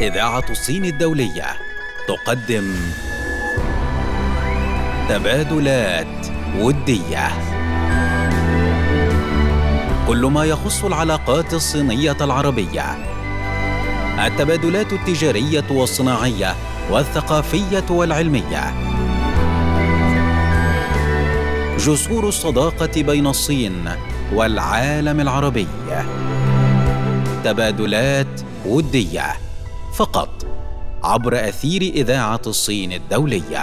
إذاعة الصين الدولية. تقدم تبادلات ودية. كل ما يخص العلاقات الصينية العربية. التبادلات التجارية والصناعية والثقافية والعلمية. جسور الصداقة بين الصين والعالم العربي. تبادلات ودية. فقط عبر أثير إذاعة الصين الدولية.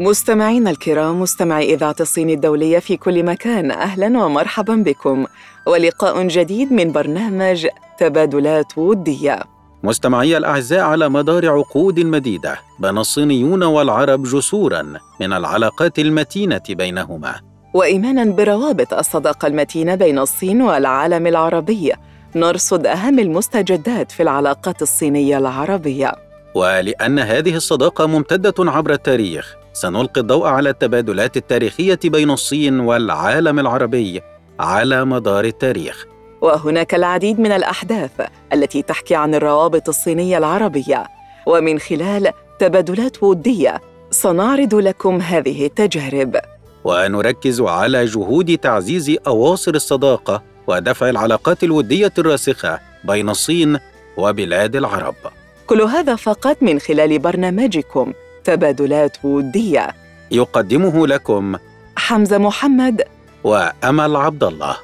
مستمعينا الكرام مستمعي إذاعة الصين الدولية في كل مكان أهلا ومرحبا بكم. ولقاء جديد من برنامج تبادلات ودية. مستمعي الأعزاء على مدار عقود مديدة بنى الصينيون والعرب جسورا من العلاقات المتينة بينهما. وايمانا بروابط الصداقة المتينة بين الصين والعالم العربي نرصد أهم المستجدات في العلاقات الصينية العربية. ولأن هذه الصداقة ممتدة عبر التاريخ سنلقي الضوء على التبادلات التاريخية بين الصين والعالم العربي على مدار التاريخ. وهناك العديد من الأحداث التي تحكي عن الروابط الصينية العربية. ومن خلال تبادلات ودية سنعرض لكم هذه التجارب. ونركز على جهود تعزيز أواصر الصداقة ودفع العلاقات الودية الراسخة بين الصين وبلاد العرب. كل هذا فقط من خلال برنامجكم تبادلات ودية. يقدمه لكم حمزة محمد وأمل عبد الله.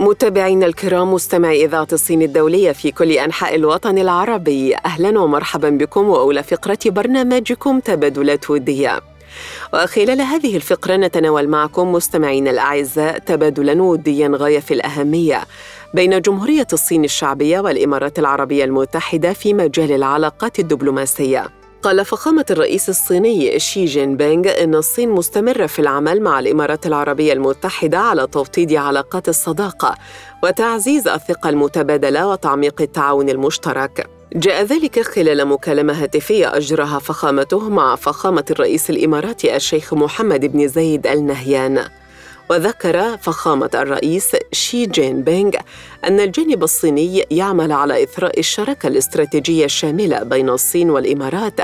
متابعينا الكرام مستمعي إذاعة الصين الدولية في كل أنحاء الوطن العربي. أهلا ومرحبا بكم وأولى فقرة برنامجكم تبادلات ودية وخلال هذه الفقرة نتناول معكم مستمعينا الأعزاء تبادلا وديا غاية في الأهمية بين جمهورية الصين الشعبية والإمارات العربية المتحدة في مجال العلاقات الدبلوماسية. قال فخامة الرئيس الصيني شي جين بينغ إن الصين مستمرة في العمل مع الإمارات العربية المتحدة على توطيد علاقات الصداقة وتعزيز الثقة المتبادلة وتعميق التعاون المشترك. جاء ذلك خلال مكالمة هاتفية أجراها فخامته مع فخامة الرئيس الإماراتي الشيخ محمد بن زايد آل نهيان. وذكر فخامة الرئيس شي جين بينغ أن الجانب الصيني يعمل على إثراء الشراكة الاستراتيجية الشاملة بين الصين والإمارات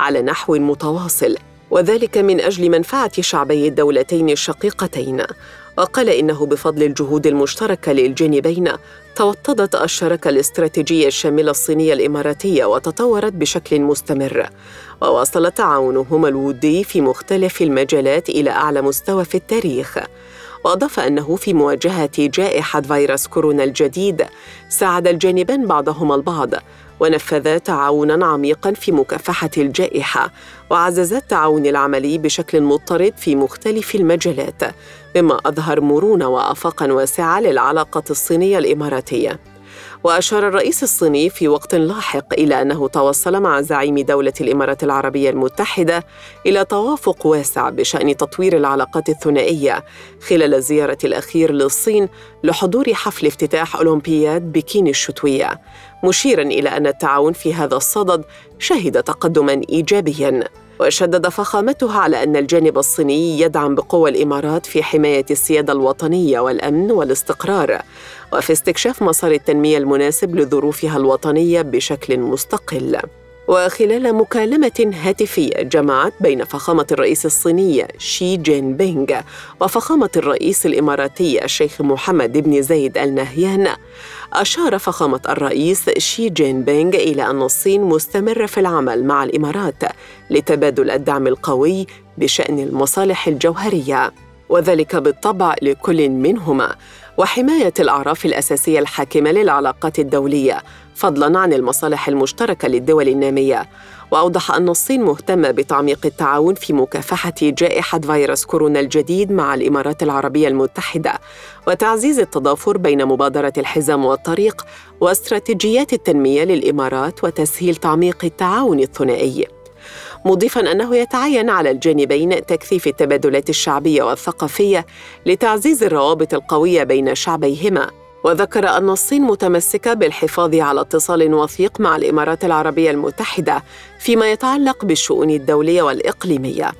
على نحو متواصل وذلك من أجل منفعة شعبي الدولتين الشقيقتين. وقال إنه بفضل الجهود المشتركة للجانبين توطدت الشراكة الاستراتيجية الشاملة الصينية الإماراتية وتطورت بشكل مستمر. وواصل تعاونهما الودي في مختلف المجالات إلى أعلى مستوى في التاريخ. وأضاف أنه في مواجهة جائحة فيروس كورونا الجديد ساعد الجانبان بعضهما البعض ونفذا تعاونا عميقا في مكافحة الجائحة وعزز التعاون العملي بشكل مضطرد في مختلف المجالات مما أظهر مرونة وآفاقا واسعة للعلاقة الصينية الإماراتية. وأشار الرئيس الصيني في وقت لاحق إلى أنه توصل مع زعيم دولة الإمارات العربية المتحدة إلى توافق واسع بشأن تطوير العلاقات الثنائية خلال الزيارة الأخير للصين لحضور حفل افتتاح أولمبياد بكين الشتوية مشيرا إلى أن التعاون في هذا الصدد شهد تقدما إيجابيا. وشدد فخامته على أن الجانب الصيني يدعم بقوه الإمارات في حماية السيادة الوطنية والأمن والاستقرار وفي استكشاف مسار التنمية المناسب لظروفها الوطنية بشكل مستقل. وخلال مكالمة هاتفية جمعت بين فخامة الرئيس الصيني شي جين بينغ وفخامة الرئيس الإماراتي الشيخ محمد بن زايد آل نهيان أشار فخامة الرئيس شي جين بينغ إلى أن الصين مستمرة في العمل مع الإمارات لتبادل الدعم القوي بشأن المصالح الجوهرية. وذلك بالطبع لكل منهما. وحماية الأعراف الأساسية الحاكمة للعلاقات الدولية فضلا عن المصالح المشتركة للدول النامية. وأوضح أن الصين مهتمة بتعميق التعاون في مكافحة جائحة فيروس كورونا الجديد مع الإمارات العربية المتحدة وتعزيز التضافر بين مبادرة الحزام والطريق واستراتيجيات التنمية للإمارات وتسهيل تعميق التعاون الثنائي. مضيفا أنه يتعين على الجانبين تكثيف التبادلات الشعبية والثقافية لتعزيز الروابط القوية بين شعبيهما. وذكر أن الصين متمسكة بالحفاظ على اتصال وثيق مع الإمارات العربية المتحدة فيما يتعلق بالشؤون الدولية والإقليمية.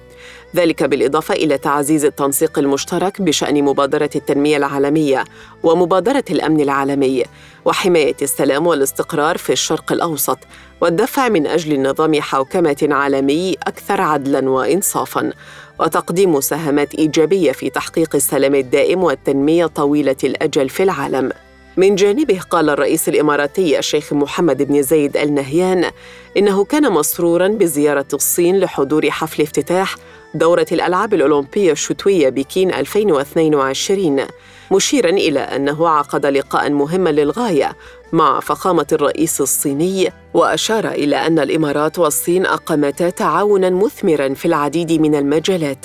ذلك بالإضافة إلى تعزيز التنسيق المشترك بشأن مبادرة التنمية العالمية ومبادرة الأمن العالمي. وحماية السلام والاستقرار في الشرق الأوسط والدفع من أجل نظام حوكمة عالمي أكثر عدلاً وإنصافاً وتقديم مساهمات إيجابية في تحقيق السلام الدائم والتنمية طويلة الأجل في العالم. من جانبه قال الرئيس الإماراتي الشيخ محمد بن زايد ال نهيان إنه كان مسرورا بزيارة الصين لحضور حفل افتتاح دورة الألعاب الأولمبية الشتوية بكين 2022 مشيرا إلى أنه عقد لقاء مهما للغاية مع فخامة الرئيس الصيني وأشار إلى أن الإمارات والصين أقامتا تعاونا مثمرا في العديد من المجالات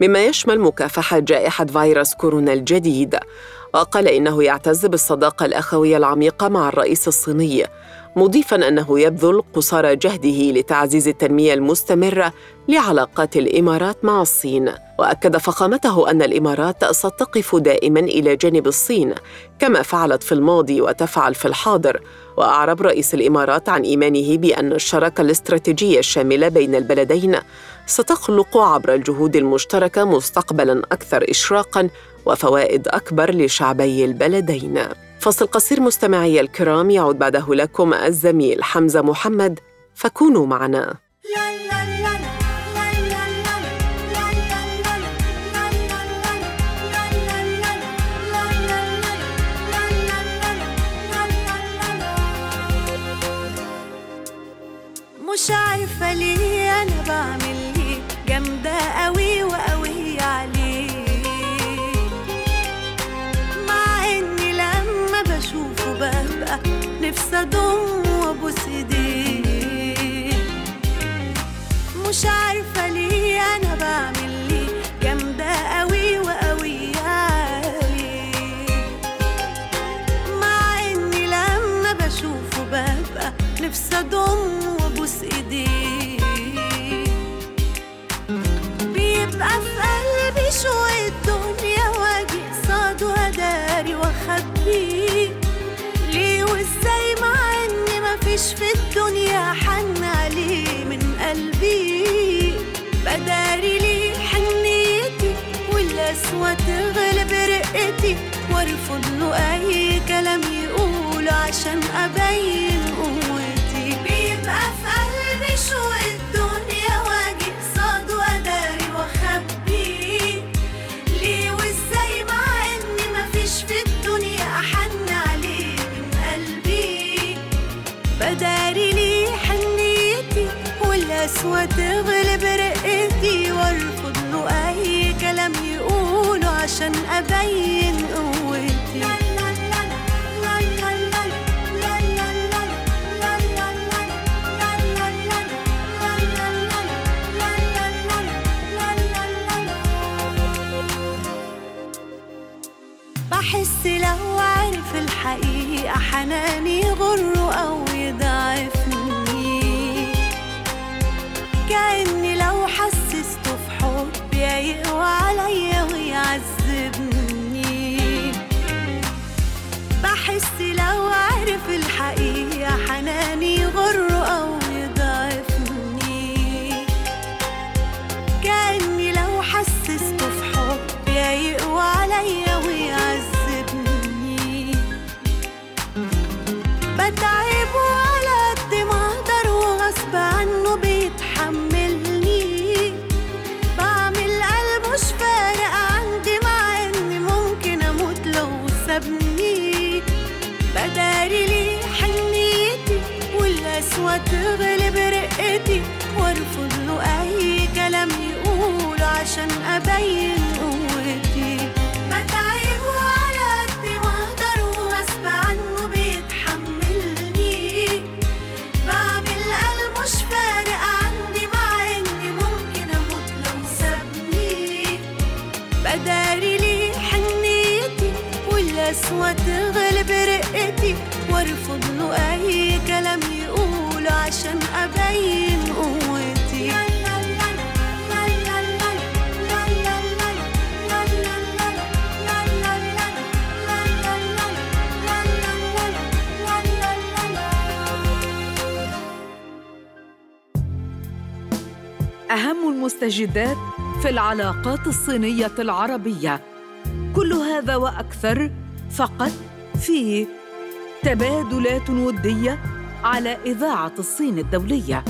مما يشمل مكافحة جائحة فيروس كورونا الجديد. وقال إنه يعتز بالصداقة الأخوية العميقة مع الرئيس الصيني مضيفا أنه يبذل قصارى جهده لتعزيز التنمية المستمرة لعلاقات الإمارات مع الصين. وأكد فخامته أن الإمارات ستقف دائما إلى جانب الصين كما فعلت في الماضي وتفعل في الحاضر. وأعرب رئيس الإمارات عن إيمانه بأن الشراكة الاستراتيجية الشاملة بين البلدين ستخلق عبر الجهود المشتركة مستقبلا أكثر اشراقا وفوائد أكبر لشعبي البلدين. فصل قصير مستمعي الكرام يعود بعده لكم الزميل حمزة محمد فكونوا معنا. رقتي وارفض له أي كلام يقوله عشان أبين قوتي. بيبقى في قلبي شوية دنيا وأجي قصاده وأداري وأخبيه ليه وإزاي مع إن مفيش في الدنيا أحن عليه من قلبي؟ بداري ليه حنيتي والقسوة تغلب عشان أبين قوتي. بحس لو عرف الحقيقة حناني رقتي وارفض له أي كلام يقوله عشان أبين المستجدات في العلاقات الصينية العربية كل هذا وأكثر فقط في تبادلات ودية على إذاعة الصين الدولية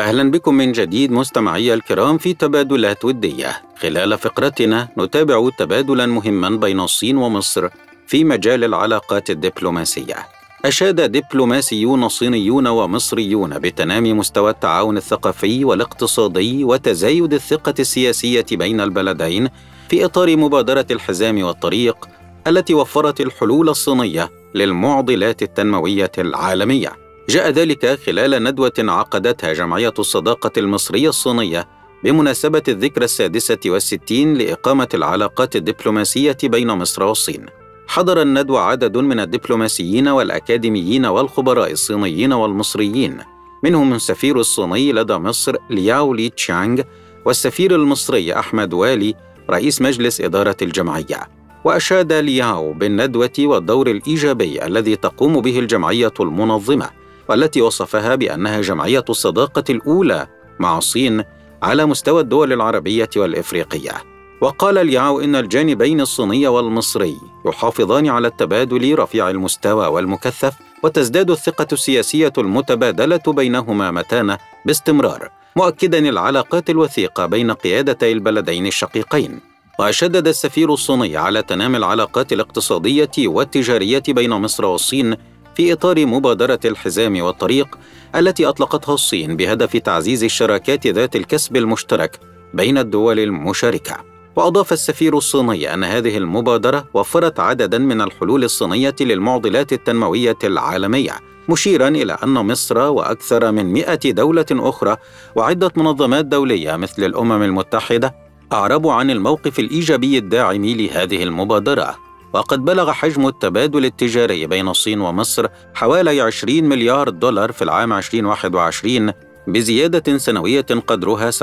أهلا بكم من جديد مستمعي الكرام في تبادلات ودية. خلال فقرتنا نتابع تبادلا مهما بين الصين ومصر في مجال العلاقات الدبلوماسية. أشاد دبلوماسيون صينيون ومصريون بتنامي مستوى التعاون الثقافي والاقتصادي وتزايد الثقة السياسية بين البلدين في إطار مبادرة الحزام والطريق التي وفرت الحلول الصينية للمعضلات التنموية العالمية. جاء ذلك خلال ندوة عقدتها جمعية الصداقة المصرية الصينية بمناسبة الذكرى السادسة والستين لإقامة العلاقات الدبلوماسية بين مصر والصين. حضر الندوة عدد من الدبلوماسيين والأكاديميين والخبراء الصينيين والمصريين. منهم السفير الصيني لدى مصر لياو لي تشانغ والسفير المصري أحمد والي رئيس مجلس إدارة الجمعية. وأشاد لياو بالندوة والدور الإيجابي الذي تقوم به الجمعية المنظمة والتي وصفها بأنها جمعية الصداقة الأولى مع الصين على مستوى الدول العربية والإفريقية. وقال لياو إن الجانبين الصيني والمصري يحافظان على التبادل رفيع المستوى والمكثف وتزداد الثقة السياسية المتبادلة بينهما متانه باستمرار مؤكدا العلاقات الوثيقة بين قيادتي البلدين الشقيقين. وشدد السفير الصيني على تنامي العلاقات الاقتصادية والتجارية بين مصر والصين في إطار مبادرة الحزام والطريق التي أطلقتها الصين بهدف تعزيز الشراكات ذات الكسب المشترك بين الدول المشاركة. وأضاف السفير الصيني أن هذه المبادرة وفرت عددا من الحلول الصينية للمعضلات التنموية العالمية مشيرا إلى أن مصر وأكثر من مئة دولة أخرى وعدة منظمات دولية مثل الأمم المتحدة اعربوا عن الموقف الإيجابي الداعم لهذه المبادرة. وقد بلغ حجم التبادل التجاري بين الصين ومصر حوالي 20 مليار دولار في العام 2021 بزيادة سنوية قدرها 37.3%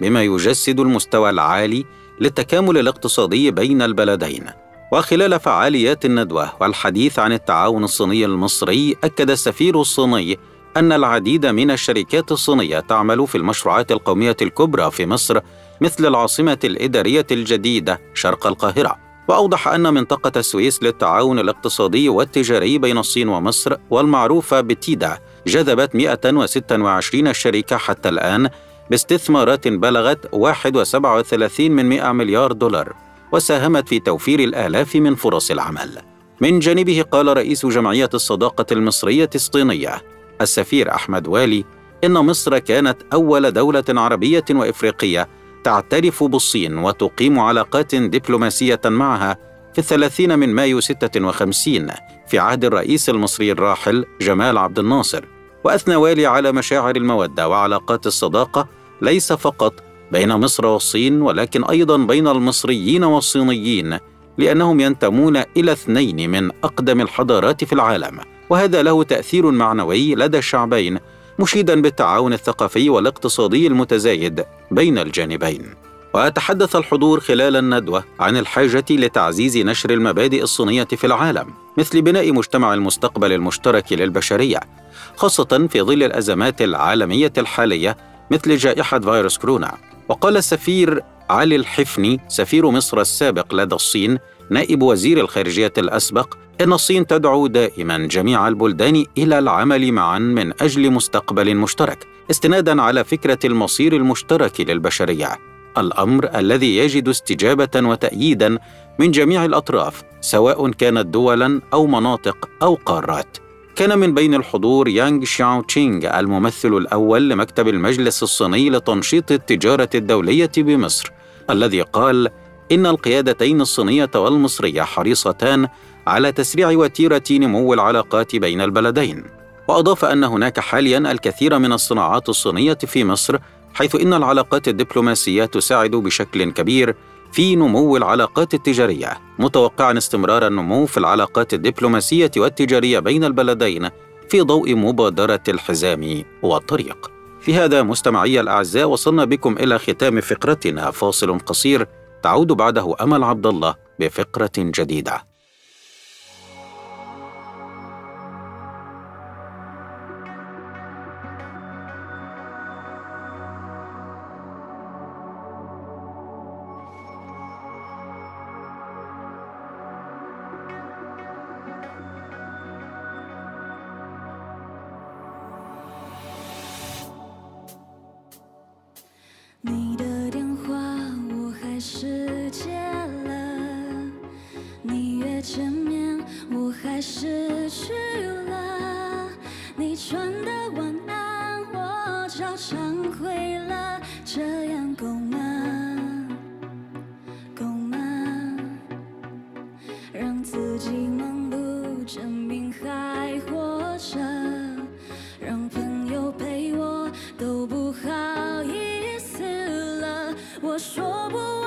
بما يجسد المستوى العالي للتكامل الاقتصادي بين البلدين. وخلال فعاليات الندوة والحديث عن التعاون الصيني المصري أكد السفير الصيني أن العديد من الشركات الصينية تعمل في المشروعات القومية الكبرى في مصر مثل العاصمة الإدارية الجديدة شرق القاهرة. وأوضح أن منطقة السويس للتعاون الاقتصادي والتجاري بين الصين ومصر والمعروفة بتيدا جذبت 126 شركة حتى الآن باستثمارات بلغت 1.37 من 100 مليار دولار وساهمت في توفير الآلاف من فرص العمل. من جانبه قال رئيس جمعية الصداقة المصرية الصينية السفير أحمد والي إن مصر كانت أول دولة عربية وإفريقية تعترف بالصين وتقيم علاقات دبلوماسية معها في الثلاثين من مايو 56 في عهد الرئيس المصري الراحل جمال عبد الناصر وأثنى والي على مشاعر المودة وعلاقات الصداقة ليس فقط بين مصر والصين ولكن أيضا بين المصريين والصينيين لأنهم ينتمون إلى اثنين من أقدم الحضارات في العالم وهذا له تأثير معنوي لدى الشعبين مشيدا بالتعاون الثقافي والاقتصادي المتزايد بين الجانبين. وتحدث الحضور خلال الندوة عن الحاجة لتعزيز نشر المبادئ الصينية في العالم مثل بناء مجتمع المستقبل المشترك للبشرية خاصة في ظل الأزمات العالمية الحالية مثل جائحة فيروس كورونا. وقال السفير علي الحفني سفير مصر السابق لدى الصين نائب وزير الخارجية الأسبق إن الصين تدعو دائما جميع البلدان إلى العمل معا من أجل مستقبل مشترك استنادا على فكرة المصير المشترك للبشرية. الأمر الذي يجد استجابة وتاييدا من جميع الأطراف سواء كانت دولا أو مناطق أو قارات. كان من بين الحضور يانغ شاو تشينغ الممثل الأول لمكتب المجلس الصيني لتنشيط التجارة الدولية بمصر الذي قال إن القيادتين الصينية والمصرية حريصتان على تسريع وتيرة نمو العلاقات بين البلدين. وأضاف أن هناك حاليا الكثير من الصناعات الصينية في مصر حيث إن العلاقات الدبلوماسية تساعد بشكل كبير في نمو العلاقات التجارية متوقعا استمرار النمو في العلاقات الدبلوماسية والتجارية بين البلدين في ضوء مبادرة الحزام والطريق. في هذا مستمعي الأعزاء وصلنا بكم إلى ختام فقرتنا. فاصل قصير. تعود بعده أمل عبد الله بفقرة جديدة. 我说不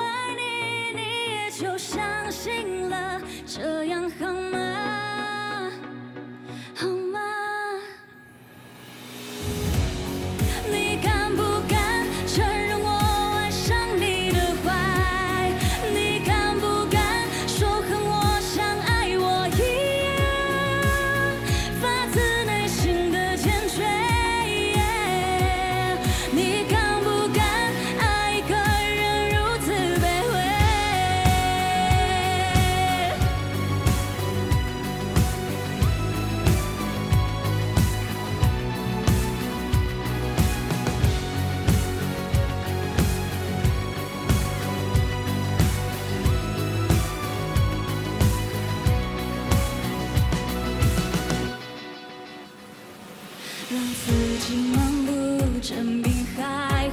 忙碌，证明还。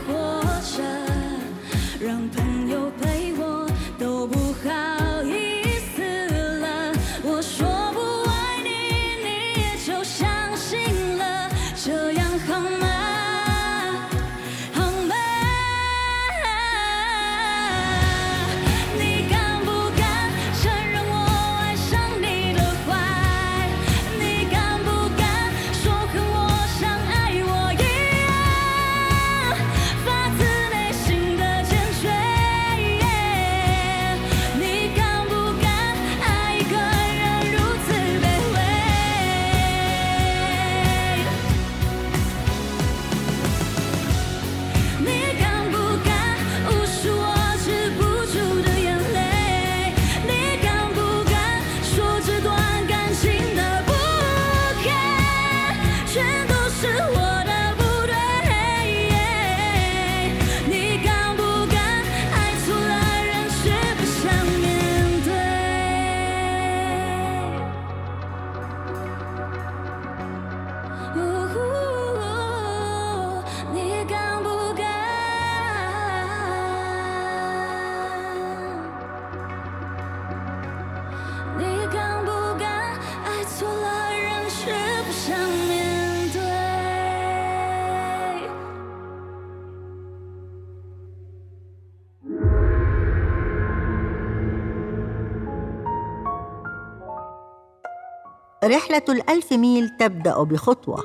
？رحلة الألف ميل تبدأ بخطوة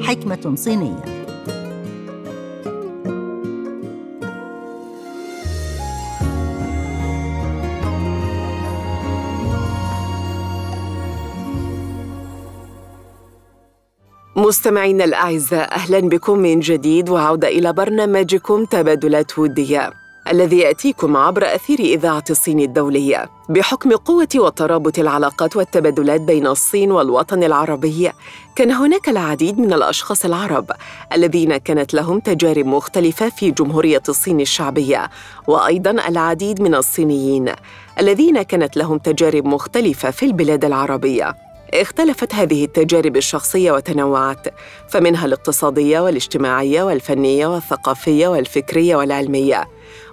حكمة صينية مستمعينا الأعزاء أهلا بكم من جديد وعودة إلى برنامجكم تبادلات ودية الذي يأتيكم عبر أثير إذاعة الصين الدولية بحكم قوة وترابط العلاقات والتبادلات بين الصين والوطن العربي. كان هناك العديد من الأشخاص العرب الذين كانت لهم تجارب مختلفة في جمهورية الصين الشعبية وأيضاً العديد من الصينيين الذين كانت لهم تجارب مختلفة في البلاد العربية. اختلفت هذه التجارب الشخصية وتنوعت فمنها الاقتصادية والاجتماعية والفنية والثقافية والفكرية والعلمية.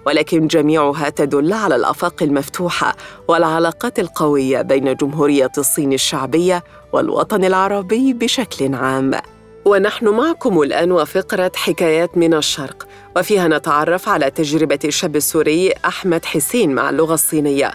ولكن جميعها تدل على الأفاق المفتوحة والعلاقات القوية بين جمهورية الصين الشعبية والوطن العربي بشكل عام. ونحن معكم الآن وفقرة حكايات من الشرق وفيها نتعرف على تجربة الشاب السوري أحمد حسين مع اللغة الصينية.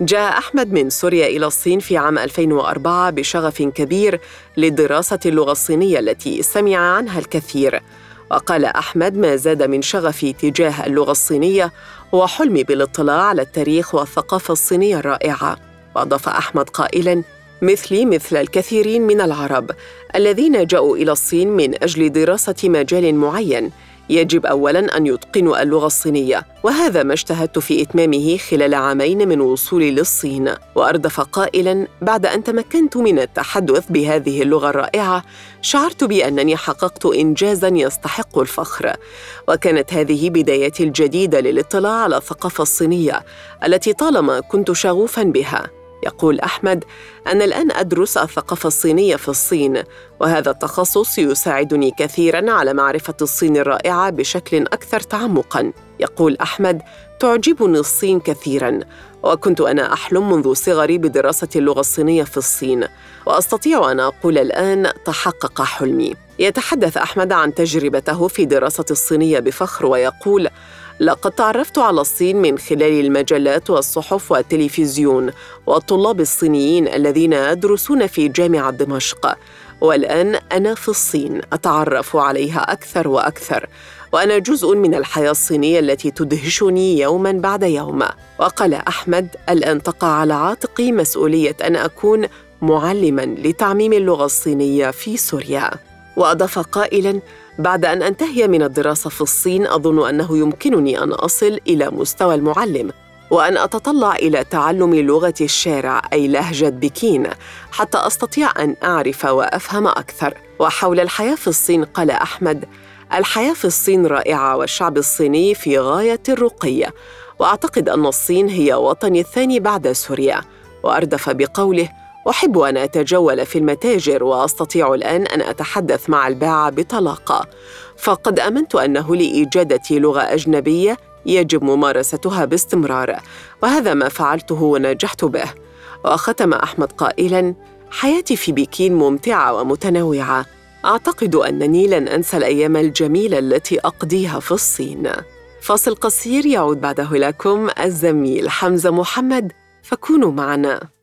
جاء أحمد من سوريا إلى الصين في عام 2004 بشغف كبير لدراسة اللغة الصينية التي سمع عنها الكثير. وقال أحمد ما زاد من شغفي تجاه اللغة الصينية هو حلمي بالاطلاع على التاريخ والثقافة الصينية الرائعة. وأضاف أحمد قائلاً مثلي مثل الكثيرين من العرب الذين جاءوا إلى الصين من أجل دراسة مجال معين يجب اولا أن يتقنوا اللغة الصينية وهذا ما اجتهدت في إتمامه خلال عامين من وصولي للصين. وأردف قائلا بعد أن تمكنت من التحدث بهذه اللغة الرائعة شعرت بأنني حققت انجازا يستحق الفخر. وكانت هذه بدايتي الجديدة للاطلاع على الثقافة الصينية التي طالما كنت شغوفا بها. يقول أحمد أنا الآن أدرس الثقافة الصينية في الصين وهذا التخصص يساعدني كثيرا على معرفة الصين الرائعة بشكل أكثر تعمقا. يقول أحمد تعجبني الصين كثيرا وكنت أنا أحلم منذ صغري بدراسة اللغة الصينية في الصين وأستطيع أن أقول الآن تحقق حلمي. يتحدث أحمد عن تجربته في دراسة الصينية بفخر ويقول لقد تعرفت على الصين من خلال المجلات والصحف والتلفزيون والطلاب الصينيين الذين يدرسون في جامعة دمشق. والآن أنا في الصين أتعرف عليها أكثر وأكثر. وأنا جزء من الحياة الصينية التي تدهشني يوما بعد يوم. وقال أحمد الان تقع على عاتقي مسؤولية أن أكون معلما لتعميم اللغة الصينية في سوريا؟ وأضاف قائلا بعد أن أنتهي من الدراسة في الصين أظن أنه يمكنني أن أصل إلى مستوى المعلم وأن أتطلع إلى تعلم لغة الشارع أي لهجة بكين حتى أستطيع أن أعرف وأفهم أكثر. وحول الحياة في الصين قال أحمد الحياة في الصين رائعة والشعب الصيني في غاية الرقي. وأعتقد أن الصين هي وطني الثاني بعد سوريا. وأردف بقوله أحب أن أتجول في المتاجر وأستطيع الآن أن أتحدث مع الباعة بطلاقة. فقد آمنت أنه لاجاده لغة أجنبية يجب ممارستها باستمرار وهذا ما فعلته ونجحت به. وختم أحمد قائلا حياتي في بكين ممتعة ومتنوعة. أعتقد أنني لن أنسى الأيام الجميلة التي أقضيها في الصين. فاصل قصير يعود بعده لكم الزميل حمزة محمد فكونوا معنا.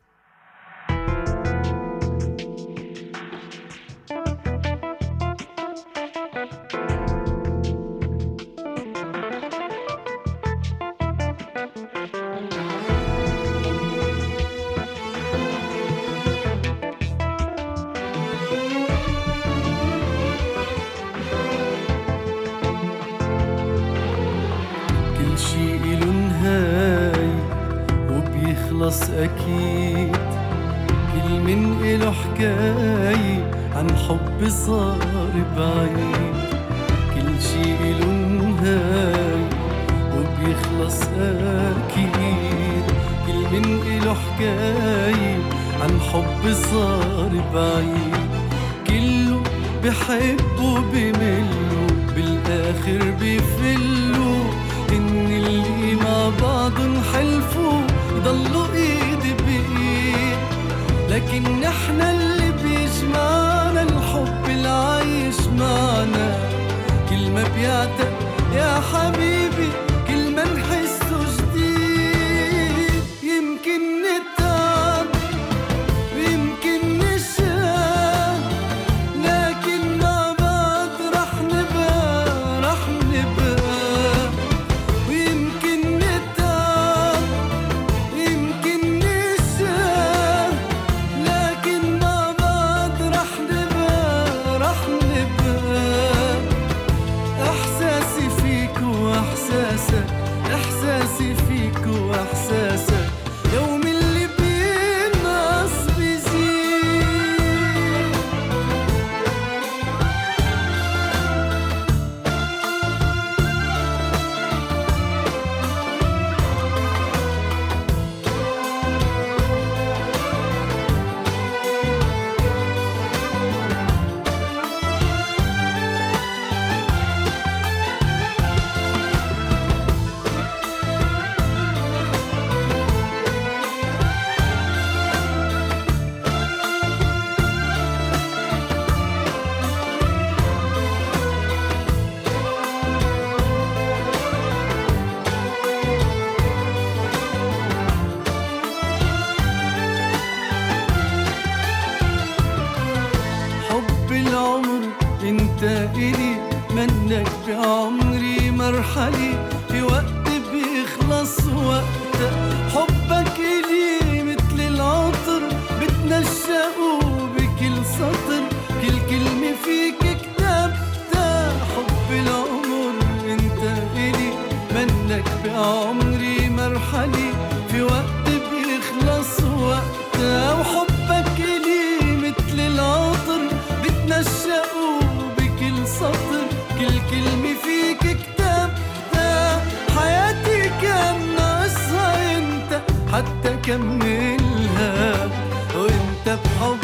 أكيد كل من إله حكاية عن حب صار بعيد. كل شي إله نهاية وبيخلص أكيد. كل من إله حكاية عن حب صار بعيد. كله بحب وبمله بالآخر بيفلوا إن اللي مع بعض حلفوا يضلوا إيد بإيد لكن نحنا اللي بيجمعنا الحب العايش معنا كل ما بيعتق يا حبيبي. حتى كملها وانت بحبك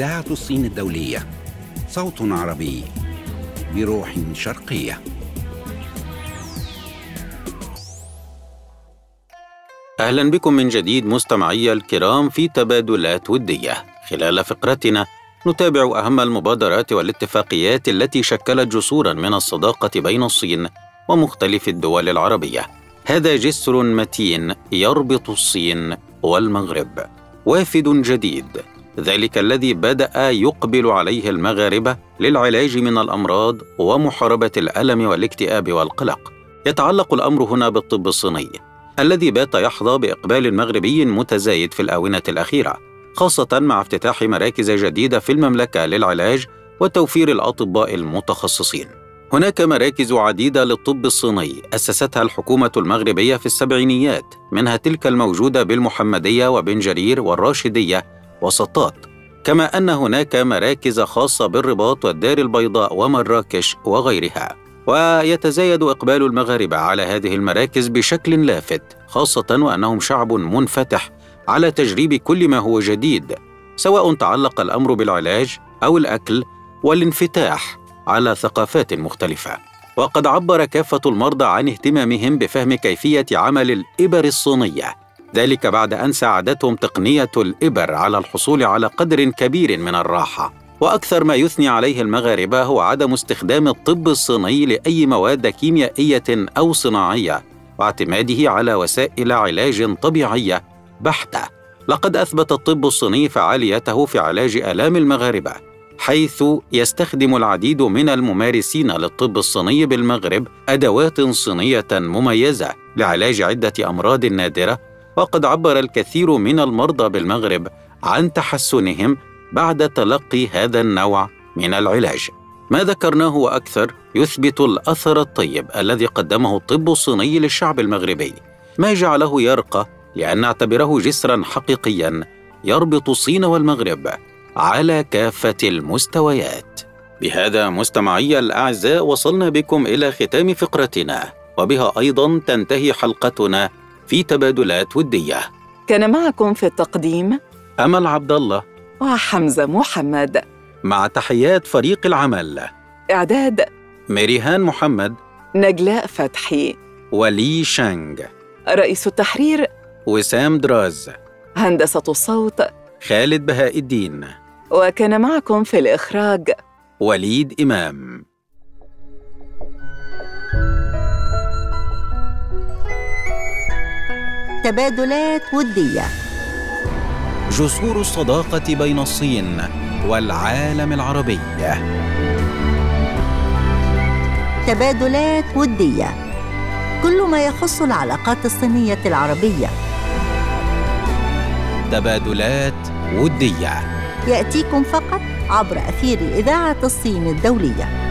إذاعة الصين الدولية. صوت عربي بروح شرقية. أهلا بكم من جديد مستمعي الكرام في تبادلات ودية. خلال فقرتنا نتابع أهم المبادرات والاتفاقيات التي شكلت جسورا من الصداقة بين الصين ومختلف الدول العربية. هذا جسر متين يربط الصين والمغرب. وافد جديد ذلك الذي بدأ يقبل عليه المغاربة للعلاج من الأمراض ومحاربة الألم والاكتئاب والقلق يتعلق الأمر هنا بالطب الصيني الذي بات يحظى بإقبال مغربي متزايد في الآونة الأخيرة خاصة مع افتتاح مراكز جديدة في المملكة للعلاج وتوفير الأطباء المتخصصين. هناك مراكز عديدة للطب الصيني أسستها الحكومة المغربية في السبعينيات، منها تلك الموجودة بالمحمدية وبن جرير والراشدية وسطات، كما أن هناك مراكز خاصة بالرباط والدار البيضاء ومراكش وغيرها. ويتزايد إقبال المغاربة على هذه المراكز بشكل لافت، خاصة وأنهم شعب منفتح على تجريب كل ما هو جديد سواء تعلق الأمر بالعلاج أو الأكل والانفتاح على ثقافات مختلفة وقد عبر كافة المرضى عن اهتمامهم بفهم كيفية عمل الابر الصينيه ذلك بعد أن ساعدتهم تقنية الإبر على الحصول على قدر كبير من الراحة. وأكثر ما يثني عليه المغاربة هو عدم استخدام الطب الصيني لأي مواد كيميائية أو صناعية واعتماده على وسائل علاج طبيعية بحتة. لقد أثبت الطب الصيني فعاليته في علاج آلام المغاربة حيث يستخدم العديد من الممارسين للطب الصيني بالمغرب أدوات صينية مميزة لعلاج عدة أمراض نادرة وقد عبر الكثير من المرضى بالمغرب عن تحسنهم بعد تلقي هذا النوع من العلاج. ما ذكرناه وأكثر يثبت الأثر الطيب الذي قدمه الطب الصيني للشعب المغربي. ما جعله يرقى لأن نعتبره جسرا حقيقيا يربط الصين والمغرب على كافة المستويات. بهذا مستمعي الأعزاء وصلنا بكم إلى ختام فقرتنا وبها أيضا تنتهي حلقتنا في تبادلات ودية. كان معكم في التقديم أمل عبد الله وحمزة محمد. مع تحيات فريق العمل. إعداد ميريهان محمد. نجلاء فتحي. ولي شانغ. رئيس التحرير وسام دراز. هندسة الصوت خالد بهاء الدين. وكان معكم في الإخراج وليد إمام. تبادلات ودية. جسور الصداقة بين الصين والعالم العربي. تبادلات ودية. كل ما يخص العلاقات الصينية العربية. تبادلات ودية. يأتيكم فقط عبر أثير إذاعة الصين الدولية.